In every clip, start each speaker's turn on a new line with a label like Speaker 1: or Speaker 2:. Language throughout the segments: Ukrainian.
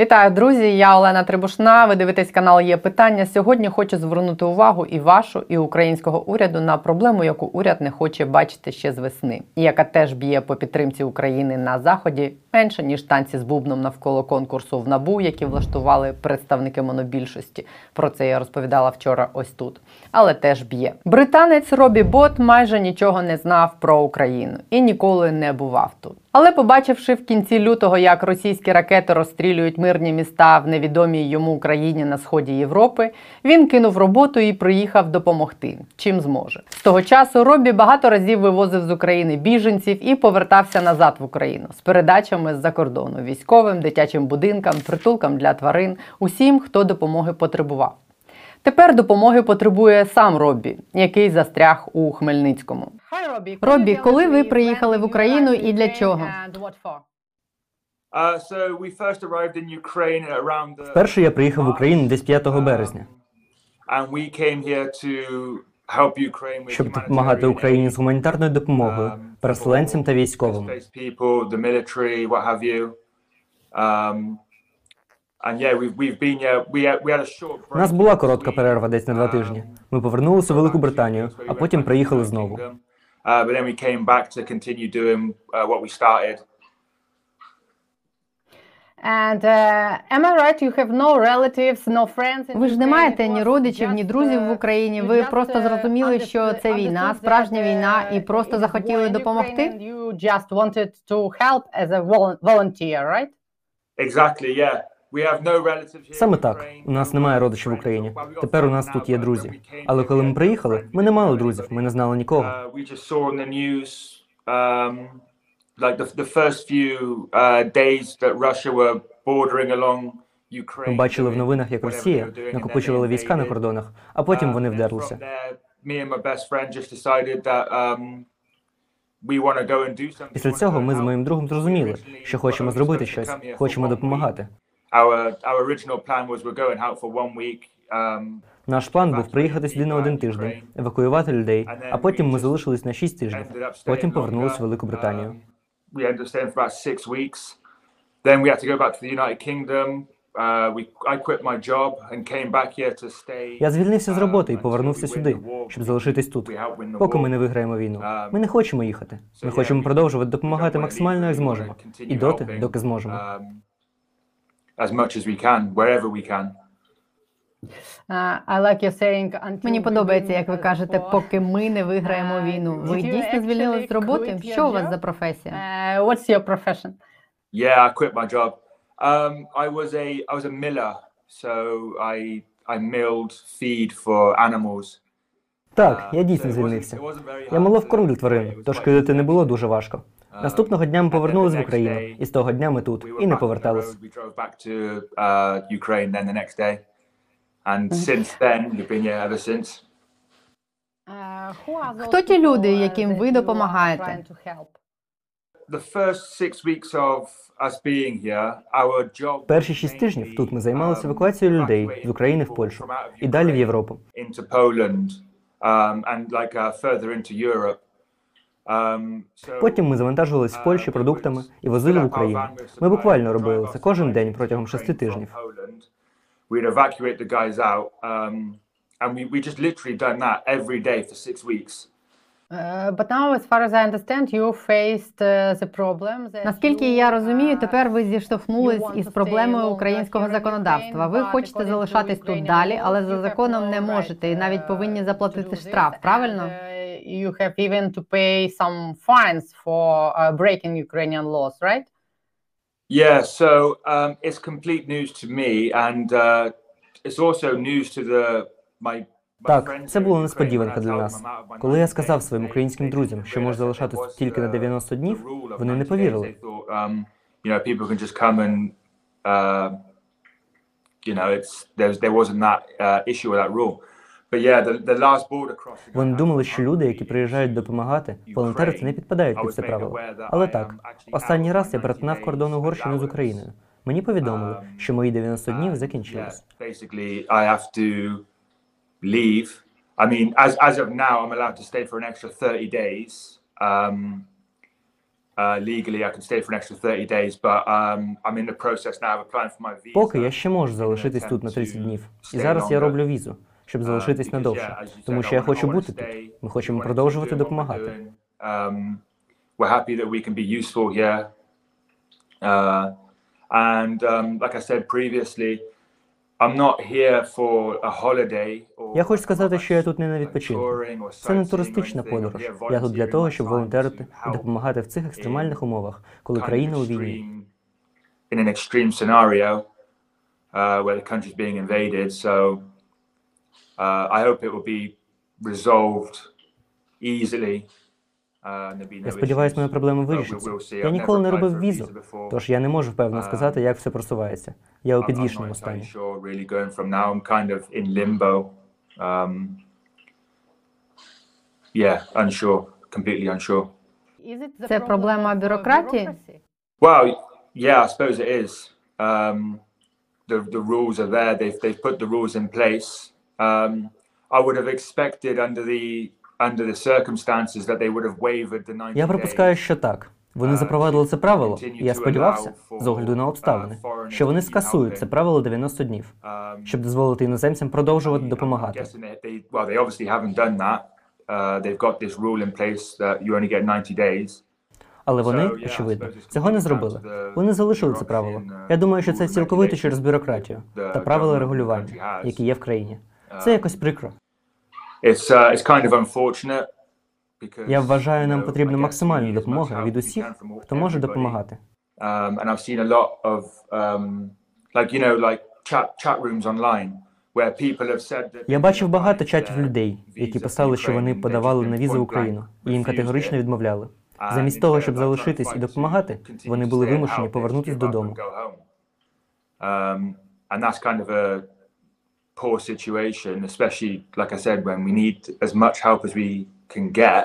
Speaker 1: Вітаю, друзі! Я Олена Трибушна. Ви дивитесь канал Є питання. Сьогодні хочу звернути увагу і вашу, і українського уряду на проблему, яку уряд не хоче бачити ще з весни, і яка теж б'є по підтримці України на заході менше ніж танці з бубном навколо конкурсу в набу, які влаштували представники монобільшості. Про це я розповідала вчора. Ось тут, але теж б'є. Британець Робі Бот майже нічого не знав про Україну і ніколи не бував тут. Але побачивши в кінці лютого, як російські ракети розстрілюють мирні міста в невідомій йому країні на сході Європи, він кинув роботу і приїхав допомогти, чим зможе. З того часу Робі багато разів вивозив з України біженців і повертався назад в Україну з передачами з-за кордону військовим, дитячим будинкам, притулкам для тварин, усім, хто допомоги потребував. Тепер допомоги потребує сам Робі, який застряг у Хмельницькому. Робі, коли ви приїхали в Україну і для чого?
Speaker 2: Uh,
Speaker 3: Вперше я приїхав в Україну десь 5 березня,
Speaker 2: and we came here to help Ukraine with
Speaker 3: щоб допомагати Україні з гуманітарною допомогою,
Speaker 2: um,
Speaker 3: переселенцям та військовим. У нас була коротка перерва десь на два
Speaker 2: um,
Speaker 3: тижні. Ми повернулися у Велику Британію, а потім приїхали знову.
Speaker 2: Uh, but then we came back to continue doing uh, what we started.
Speaker 1: And uh, am I right? You have no relatives, no friends in
Speaker 4: Ви ж не маєте ні родичів, ні друзів
Speaker 1: uh,
Speaker 4: в Україні. Ви просто
Speaker 1: uh,
Speaker 4: зрозуміли, що це війна, справжня війна, і
Speaker 1: uh,
Speaker 4: просто захотіли допомогти.
Speaker 1: and You just wanted to help as a vol- volunteer, right?
Speaker 2: Exactly, yeah.
Speaker 3: Саме так. У нас немає родичів в Україні. Тепер у нас тут є друзі. Але коли ми приїхали, ми не мали друзів, ми не знали нікого.
Speaker 2: Uh, um, uh.
Speaker 3: Ми бачили в новинах, як Росія
Speaker 2: they
Speaker 3: війська на кордонах, а потім
Speaker 2: Uh,
Speaker 3: вони вдерлися.
Speaker 2: um.
Speaker 3: Після цього ми з моїм другом зрозуміли, що хочемо зробити щось, хочемо допомагати.
Speaker 2: Our, our original plan was we're going out for one week. Um,
Speaker 3: Наш план був приїхати сюди на один тиждень, евакуювати людей, а потім ми залишились на 6 тижнів. Потім повернулися в. Велику Британію.
Speaker 2: Um, we ended up staying for about six weeks. Then we had to go back to the United Kingdom. Uh.
Speaker 3: Я звільнився з роботи і
Speaker 2: um,
Speaker 3: повернувся сюди, щоб залишитись тут. Поки ми не виграємо війну.
Speaker 2: Um,
Speaker 3: Ми не хочемо їхати. Ми хочемо продовжувати допомагати максимально, як зможемо, і доти, доки зможемо.
Speaker 2: Um, as much as we can, wherever we can.
Speaker 1: Uh, I like you saying, until
Speaker 4: Мені подобається, як ви кажете, поки ми не виграємо
Speaker 1: Uh,
Speaker 4: війну. Ви дійсно звільнились з роботи? Що у вас за професія?
Speaker 1: Uh, what's your profession?
Speaker 2: Yeah, I quit my job. Um, I was a I was a miller, so I I milled feed for animals.
Speaker 3: Так, я
Speaker 2: Uh,
Speaker 3: дійсно звільнився. Я для
Speaker 2: to
Speaker 3: тварин, тож кидати не було дуже важко. Наступного дня ми повернулись в Україну, і з того дня ми тут, і не повертались.
Speaker 2: uh.
Speaker 1: Uh,
Speaker 4: Хто ті люди,
Speaker 1: uh,
Speaker 4: яким ви допомагаєте?
Speaker 3: Перші шість тижнів тут ми займалися
Speaker 2: um,
Speaker 3: евакуацією людей з України в Польщу і далі в Європу. Потім ми завантажувались в Польщі продуктами і возили в Україну. Ми буквально робили це кожен день протягом шести тижнів.
Speaker 4: Наскільки я розумію,
Speaker 1: uh,
Speaker 4: тепер ви зіштовхнулись із проблемою українського законодавства. Ви хочете залишатись тут далі, але за законом не можете і навіть
Speaker 1: uh,
Speaker 4: повинні заплатити штраф. Правильно?
Speaker 1: And, uh, you have even to pay some fines for uh, breaking Ukrainian laws, right?
Speaker 2: Yeah, so um, it's complete news to me, and uh, it's also news to the my. my
Speaker 3: Так,
Speaker 2: friends
Speaker 3: це
Speaker 2: here
Speaker 3: була
Speaker 2: in Ukraine.
Speaker 3: несподіванка
Speaker 2: When I
Speaker 3: для
Speaker 2: told
Speaker 3: нас.
Speaker 2: them I'm out of my
Speaker 3: Коли я
Speaker 2: 90
Speaker 3: сказав
Speaker 2: days,
Speaker 3: своїм
Speaker 2: they-
Speaker 3: українським
Speaker 2: they
Speaker 3: друзям,
Speaker 2: didn't
Speaker 3: що можу
Speaker 2: realize that
Speaker 3: залишатись
Speaker 2: it was
Speaker 3: тільки на
Speaker 2: the-
Speaker 3: 90
Speaker 2: the
Speaker 3: днів,
Speaker 2: rule of
Speaker 3: вони не
Speaker 2: 90 days.
Speaker 3: повірили.
Speaker 2: They thought, um, you know, people can just come and, uh, you know, it's there's there wasn't that uh, issue with that rule.
Speaker 3: Вони думали, що люди, які приїжджають допомагати, волонтери це не підпадають під це правило.
Speaker 2: Але
Speaker 3: так, останній раз я перетинав кордон Угорщини з Україною. Мені повідомили, що мої 90 днів закінчились.
Speaker 2: I have to leave. I mean, as as of now, I'm allowed to stay for an extra 30 days. Um, Uh, legally, I can stay for an extra 30 days, but um, I'm in the process now of applying for my visa.
Speaker 3: Поки я ще можу залишитись тут на
Speaker 2: attempt
Speaker 3: 30 днів. І зараз я роблю візу, щоб залишитись
Speaker 2: Uh,
Speaker 3: надовше, тому що я хочу бути тут. Ми хочемо продовжувати допомагати.
Speaker 2: Um, we're happy that we can be useful here. Uh, and um, like I said previously, I'm not here for a holiday.
Speaker 3: Я хочу сказати, що я тут не на відпочинку. Це не туристична подорож. Я тут для того, щоб волонтерити і допомагати в цих екстремальних умовах, коли країна у війні.
Speaker 2: in an extreme scenario uh, where the country's being invaded. So uh, I hope it will be resolved easily. Uh,
Speaker 3: Я сподіваюся,
Speaker 2: issues.
Speaker 3: мої проблеми вирішаться.
Speaker 2: will see.
Speaker 3: Я
Speaker 2: I've
Speaker 3: ніколи не робив візу, тож я не можу впевнено сказати, як все просувається. Я у підвішеному стані.
Speaker 2: Um, yeah, unsure, completely unsure.
Speaker 4: Це проблема бюрократії?
Speaker 2: Well, yeah, I suppose it is. Um, the the rules are there. They've they've put the rules in place. Um, I would have expected under the under the circumstances that they would have wavered the 90
Speaker 3: Я припускаю, що так. Вони запровадили це правило, і я сподівався, з огляду на обставини, що вони скасують це правило 90 днів,
Speaker 2: Um,
Speaker 3: щоб дозволити іноземцям продовжувати допомагати.
Speaker 2: guessing they, they well, they obviously haven't done that. Uh, they've got this rule in place that you only get 90 days.
Speaker 3: Але вони, очевидно, цього не зробили. Вони залишили це правило.
Speaker 2: uh,
Speaker 3: Я думаю, що це цілковито через бюрократію та правила регулювання, які є в країні. Це якось прикро.
Speaker 2: Uh,
Speaker 3: Я вважаю, нам потрібна максимальна допомога від усіх, хто може допомагати.
Speaker 2: Um, um,
Speaker 3: Я бачив багато чатів людей, які писали, що вони подавали на візу в Україну, і їм категорично відмовляли. Замість того, щоб залишитись і допомагати, вони були вимушені
Speaker 2: up
Speaker 3: додому.
Speaker 2: Poor situation, especially like I said, when we need as much help as we can get.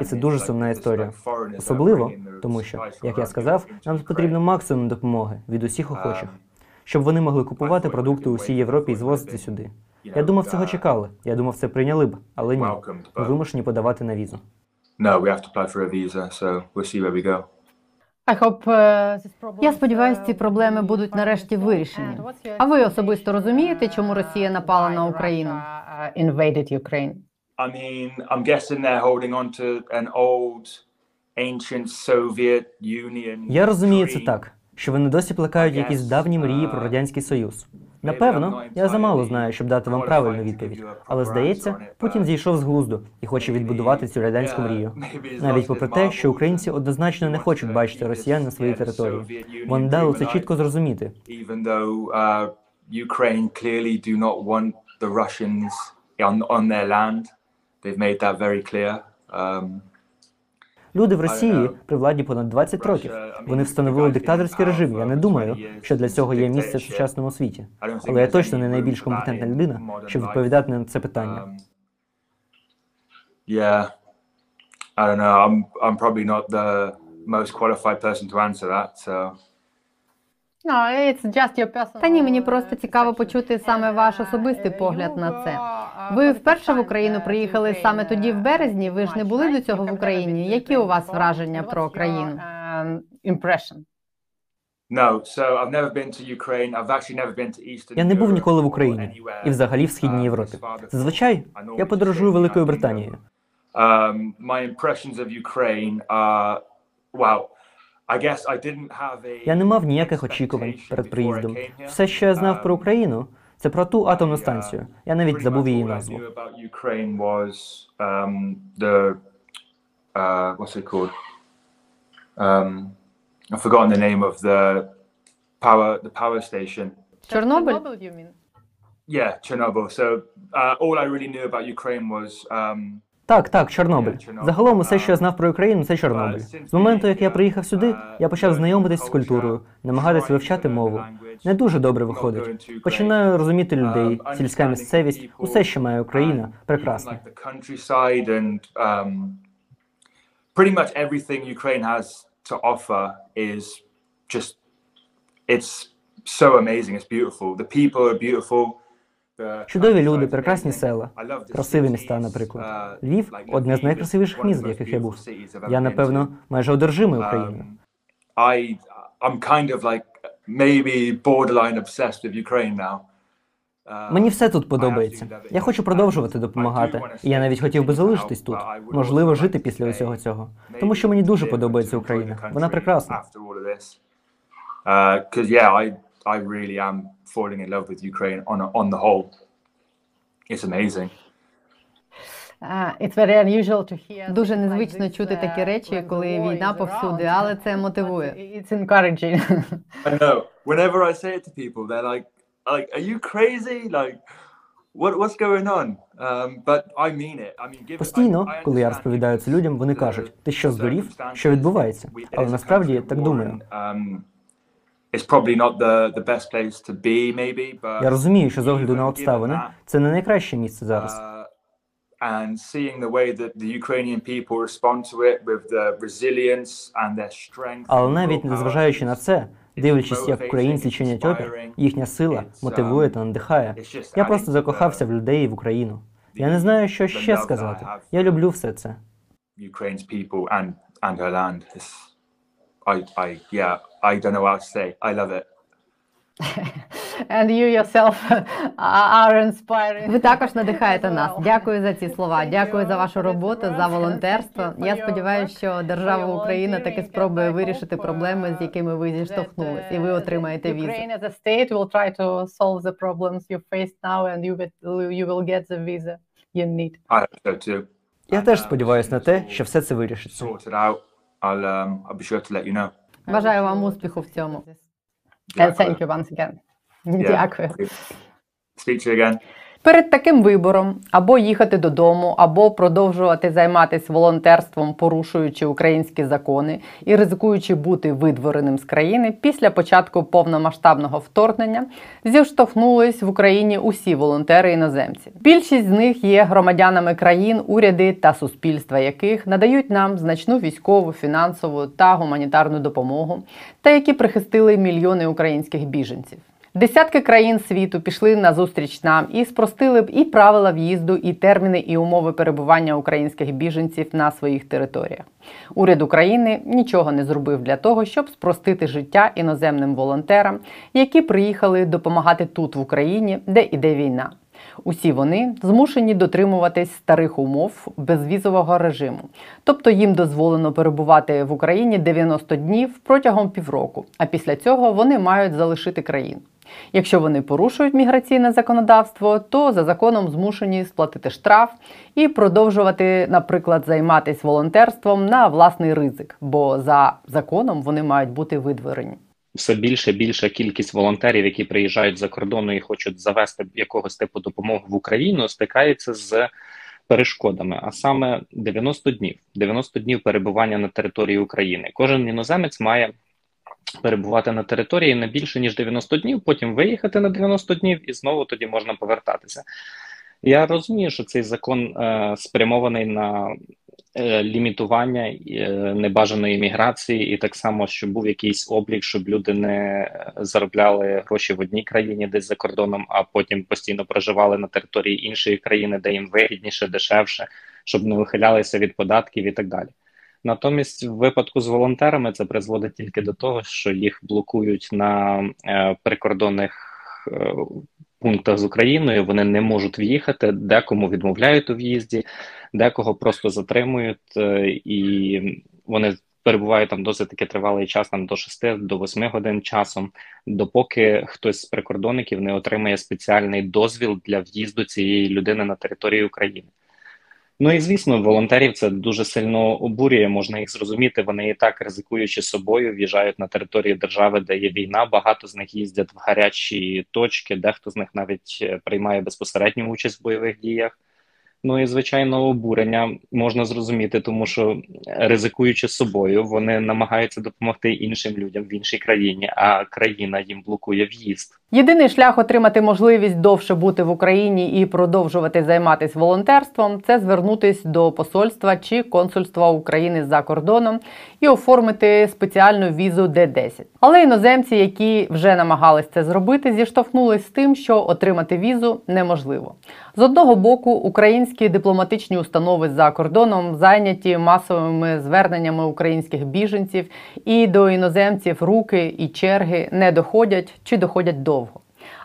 Speaker 3: І це дуже сумна історія. Особливо, тому що, як я сказав, нам потрібно максимум допомоги від усіх охочих,
Speaker 2: Um,
Speaker 3: щоб вони могли купувати продукти у всій Європі і звозити сюди. Я думав, цього
Speaker 2: uh,
Speaker 3: чекали. Я думав, це прийняли б, але ні. Ми вимушені подавати на візу.
Speaker 2: no, we have to apply for a visa, so we'll see where we go.
Speaker 4: Я сподіваюся, ці проблеми будуть нарешті вирішені. А ви особисто розумієте, чому Росія напала на Україну?
Speaker 2: I mean, I'm guessing they're holding on to an old, ancient Soviet Union.
Speaker 3: Я розумію це так, що вони досі плекають якісь давні мрії про радянський союз. Напевно, я замало знаю, щоб дати вам правильну відповідь. Але здається, Путін зійшов з глузду і хоче відбудувати цю радянську мрію. Навіть попри те, що українці однозначно не хочуть бачити росіян на своїй території. Вони дали це чітко зрозуміти.
Speaker 2: Uh, Ukraine clearly do not want the Russians on on their land, they've made that very clear. Um,
Speaker 3: Люди в Росії при владі понад 20 років. Вони встановили диктаторський режим. Я не думаю, що для цього є місце в сучасному світі. Але я точно не найбільш компетентна людина, щоб відповідати на це питання.
Speaker 2: Um, yeah, I don't know. I'm I'm probably not the most qualified person to answer that. So
Speaker 4: Та ні, мені просто цікаво почути саме ваш особистий погляд на це. Ви вперше в Україну приїхали саме тоді, в березні. Ви ж не були до цього в Україні. Які у вас враження про країну?
Speaker 1: Impression.
Speaker 2: to Eastern.
Speaker 3: Я не був ніколи в Україні і взагалі в східній
Speaker 2: uh,
Speaker 3: Європі. Зазвичай я подорожую Великою Британією.
Speaker 2: Um.
Speaker 3: Я не мав ніяких очікувань перед приїздом. Все, що я знав про
Speaker 2: Um,
Speaker 3: Україну, це про ту атомну
Speaker 2: I, uh,
Speaker 3: станцію. Я навіть
Speaker 2: pretty
Speaker 3: забув
Speaker 2: much
Speaker 3: її
Speaker 2: all I
Speaker 3: назву.
Speaker 2: knew about Ukraine was um, the uh, what's it called? Um, I've forgotten the name of the power the power station.
Speaker 4: Чорнобиль?
Speaker 2: Yeah, Chernobyl. So uh, all I really knew about Ukraine was um,
Speaker 3: Так, так, Чорнобиль. Загалом усе, що я знав про Україну, це Чорнобиль. З моменту, як я приїхав сюди, я почав знайомитись з культурою, намагатись вивчати мову. Не дуже добре виходить. Починаю розуміти людей, сільська місцевість, усе, що має Україна, прекрасно.
Speaker 2: Countryside and um, pretty much everything Ukraine has to offer is just it's so amazing. It's beautiful. The people are beautiful.
Speaker 3: Чудові люди, прекрасні села, красиві міста, наприклад. Львів одне з найкрасивіших міст, в яких я був. Я, напевно, майже одержимий Україною.
Speaker 2: Uh,
Speaker 3: Мені все тут подобається. Я хочу продовжувати допомагати. І я навіть хотів би залишитись тут. Можливо, жити після усього цього. Тому що мені дуже подобається Україна. Вона прекрасна.
Speaker 2: I really am falling in love with Ukraine on a, on the whole. It's amazing.
Speaker 4: Дуже незвично чути такі речі, коли війна повсюди, але це мотивує.
Speaker 1: It's encouraging.
Speaker 2: I know. Whenever I say it to people, they're like, like, are you crazy? Like, what what's going on? Um, but I mean it. I mean, give
Speaker 3: Постійно, коли я розповідаю це людям, вони кажуть: ти що здурів? Що відбувається? Але насправді я так думаю.
Speaker 2: um,
Speaker 3: Я розумію, що з огляду на обставини це не найкраще місце зараз.
Speaker 2: uh, and seeing the way that the Ukrainian people respond to it with the resilience and their strength.
Speaker 3: Але навіть незважаючи на це, дивлячись, як українці чинять опір, їхня сила мотивує
Speaker 2: um,
Speaker 3: та надихає. Я просто закохався в людей і в Україну. Я не знаю, що ще сказати. Я люблю все це.
Speaker 2: Ukraine's people and and her land. It's, I I yeah I don't know what to say. I love it.
Speaker 1: And you yourself are inspiring.
Speaker 4: Ви також надихаєте нас. Дякую за ці слова. Дякую за вашу роботу, за волонтерство. Я сподіваюся, що держава Україна таки спробує вирішити проблеми, з якими ви зіштовхнулись, і ви отримаєте візу.
Speaker 1: Ukraine as a state will try to solve the problems you face now and you get you will get the visa you need.
Speaker 2: I hope so too.
Speaker 3: Я теж сподіваюся на те, що все це вирішиться.
Speaker 2: Sort it out. I'll um I'll be sure to let you know.
Speaker 4: Бажаю вам успіху в цьому.
Speaker 1: And thank you once again. Дякую.
Speaker 2: Speak to you again.
Speaker 1: Перед таким вибором або їхати додому, або продовжувати займатися волонтерством, порушуючи українські закони і ризикуючи бути видвореним з країни, після початку повномасштабного вторгнення зіштовхнулись в Україні усі волонтери іноземці. Більшість з них є громадянами країн, уряди та суспільства, яких надають нам значну військову, фінансову та гуманітарну допомогу, та які прихистили мільйони українських біженців. Десятки країн світу пішли на зустріч нам і спростили б і правила в'їзду, і терміни, і умови перебування українських біженців на своїх територіях. Уряд України нічого не зробив для того, щоб спростити життя іноземним волонтерам, які приїхали допомагати тут в Україні, де іде війна. Усі вони змушені дотримуватись старих умов безвізового режиму, тобто їм дозволено перебувати в Україні 90 днів протягом півроку, а після цього вони мають залишити країну. Якщо вони порушують міграційне законодавство, то за законом змушені сплатити штраф і продовжувати, наприклад, займатися волонтерством на власний ризик, бо за законом вони мають бути видворені.
Speaker 5: все більше більша кількість волонтерів, які приїжджають за кордону і хочуть завести якогось типу допомоги в Україну, стикаються з перешкодами, а саме 90 днів, 90 днів перебування на території України. Кожен іноземець має перебувати на території не більше ніж 90 днів, потім виїхати на 90 днів і знову тоді можна повертатися. Я розумію, що цей закон е, спрямований на е, лімітування е, небажаної міграції, і так само, щоб був якийсь облік, щоб люди не заробляли гроші в одній країні, десь за кордоном, а потім постійно проживали на території іншої країни, де їм вигідніше, дешевше, щоб не вихилялися від податків і так далі. Натомість, в випадку з волонтерами це призводить тільки до того, що їх блокують на е, прикордонних е, пунктах з Україною. Вони не можуть в'їхати, декому відмовляють у в'їзді, декого просто затримують, е, і вони перебувають там досить таки тривалий час, там до 6 до 8 годин часом, допоки хтось з прикордонників не отримає спеціальний дозвіл для в'їзду цієї людини на територію України. Ну і звісно, волонтерів це дуже сильно обурює. Можна їх зрозуміти. Вони і так ризикуючи собою, в'їжджають на територію держави, де є війна. Багато з них їздять в гарячі точки. Дехто з них навіть е, приймає безпосередню участь в бойових діях. Ну і звичайно, обурення можна зрозуміти, тому що ризикуючи собою, вони намагаються допомогти іншим людям в іншій країні, а країна їм блокує в'їзд.
Speaker 1: Єдиний шлях отримати можливість довше бути в Україні і продовжувати займатися волонтерством це звернутися до посольства чи консульства України за кордоном і оформити спеціальну візу Д10. Але іноземці, які вже намагались це зробити, зіштовхнулись з тим, що отримати візу неможливо. З одного боку, українські дипломатичні установи за кордоном зайняті масовими зверненнями українських біженців, і до іноземців руки і черги не доходять чи доходять довго.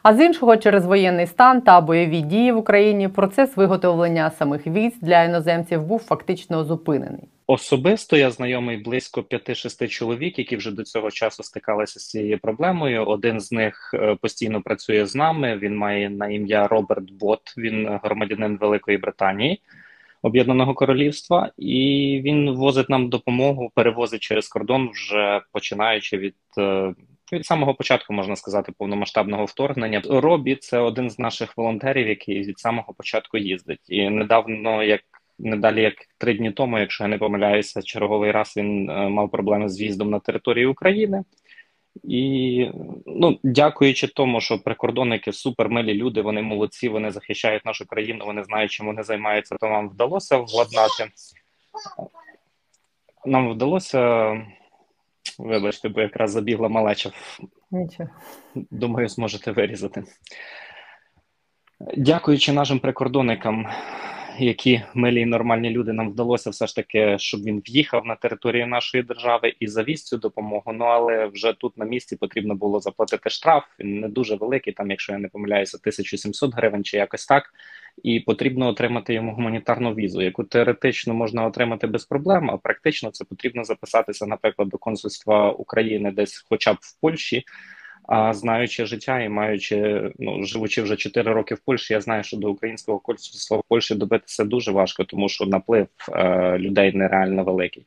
Speaker 1: А з іншого, через воєнний стан та бойові дії в Україні процес виготовлення самих віз для іноземців був фактично зупинений.
Speaker 5: Особисто я знайомий близько 5-6 чоловік, які вже до цього часу стикалися з цією проблемою. Один з них е, постійно працює з нами. Він має на ім'я Роберт Бот. Він громадянин Великої Британії, Об'єднаного Королівства, і він возить нам допомогу, перевозить через кордон, вже починаючи від. Від самого початку можна сказати повномасштабного вторгнення. Робі це один з наших волонтерів, який від самого початку їздить. І недавно, як не далі як три дні тому, якщо я не помиляюся, черговий раз він е, мав проблеми з в'їздом на територію України. І ну, дякуючи тому, що прикордонники супермилі люди, вони молодці, вони захищають нашу країну, вони знають, чим вони займаються, то нам вдалося владнати. Нам вдалося, вибачте, бо якраз забігла малеча.
Speaker 1: Нічого.
Speaker 5: Думаю, зможете вирізати. Дякуючи нашим прикордонникам, які милі і нормальні люди, нам вдалося все ж таки, щоб він в'їхав на територію нашої держави і завіз цю допомогу. Ну але вже тут на місці потрібно було заплатити штраф. Він не дуже великий, там, якщо я не помиляюся, 1700 гривень чи якось так. І потрібно отримати йому гуманітарну візу, яку теоретично можна отримати без проблем, а практично це потрібно записатися, наприклад, до консульства України, десь, хоча б в Польщі. А знаючи життя і маючи, ну живучи вже 4 роки в Польщі, я знаю, що до українського консульства в Польщі добитися дуже важко, тому що наплив е, людей нереально великий.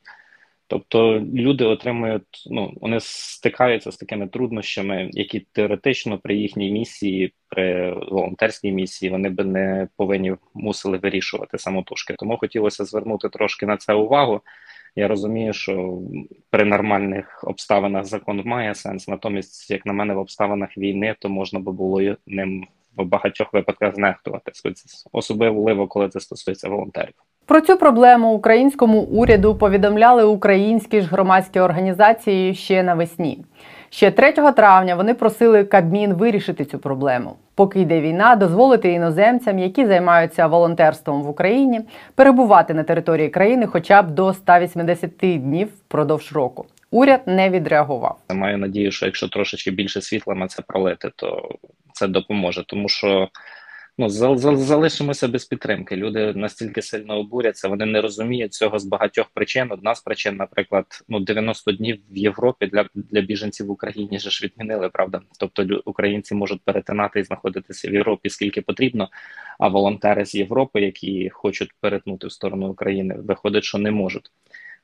Speaker 5: Тобто люди отримують, ну вони стикаються з такими труднощами, які теоретично при їхній місії, при волонтерській місії, вони би не повинні мусили вирішувати самотужки. Тому хотілося звернути трошки на це увагу. Я розумію, що при нормальних обставинах закон має сенс. Натомість, як на мене, в обставинах війни, то можна би було ним в багатьох випадках знехтувати особливо, коли це стосується волонтерів.
Speaker 1: Про цю проблему українському уряду повідомляли українські ж громадські організації ще навесні. Ще 3 травня вони просили Кабмін вирішити цю проблему. Поки йде війна, дозволити іноземцям, які займаються волонтерством в Україні, перебувати на території країни хоча б до 180 днів впродовж року. Уряд не відреагував.
Speaker 5: Маю надію, що якщо трошечки більше світла на це пролити, то це допоможе, тому що ну залишимося без підтримки. Люди настільки сильно обуряться, вони не розуміють цього з багатьох причин. Одна з причин, наприклад, ну 90 днів в Європі для для біженців в Україні ж відмінили, правда. Тобто українці можуть перетинати і знаходитися в Європі скільки потрібно. А волонтери з Європи, які хочуть перетнути в сторону України, виходить, що не можуть.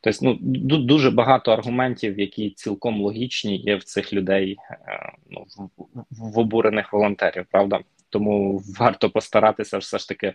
Speaker 5: Тобто, ну дуже багато аргументів, які цілком логічні, є в цих людей е, ну, в обурених волонтерів, правда. Тому варто постаратися все ж таки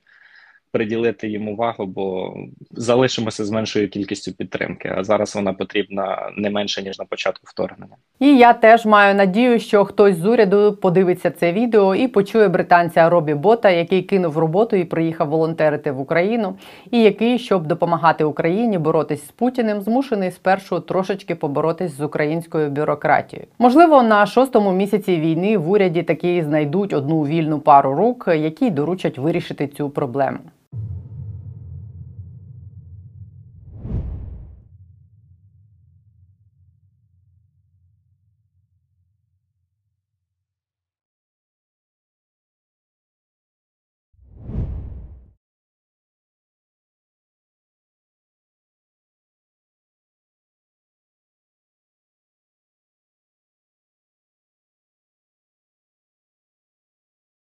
Speaker 5: приділити їм увагу, бо залишимося з меншою кількістю підтримки. А зараз вона потрібна не менше ніж на початку вторгнення.
Speaker 1: І я теж маю надію, що хтось з уряду подивиться це відео і почує британця Робі Бота, який кинув роботу і приїхав волонтерити в Україну, і який, щоб допомагати Україні боротись з Путіним, змушений спершу трошечки поборотись з українською бюрократією. Можливо, на шостому місяці війни в уряді таки знайдуть одну вільну пару рук, які доручать вирішити цю проблему.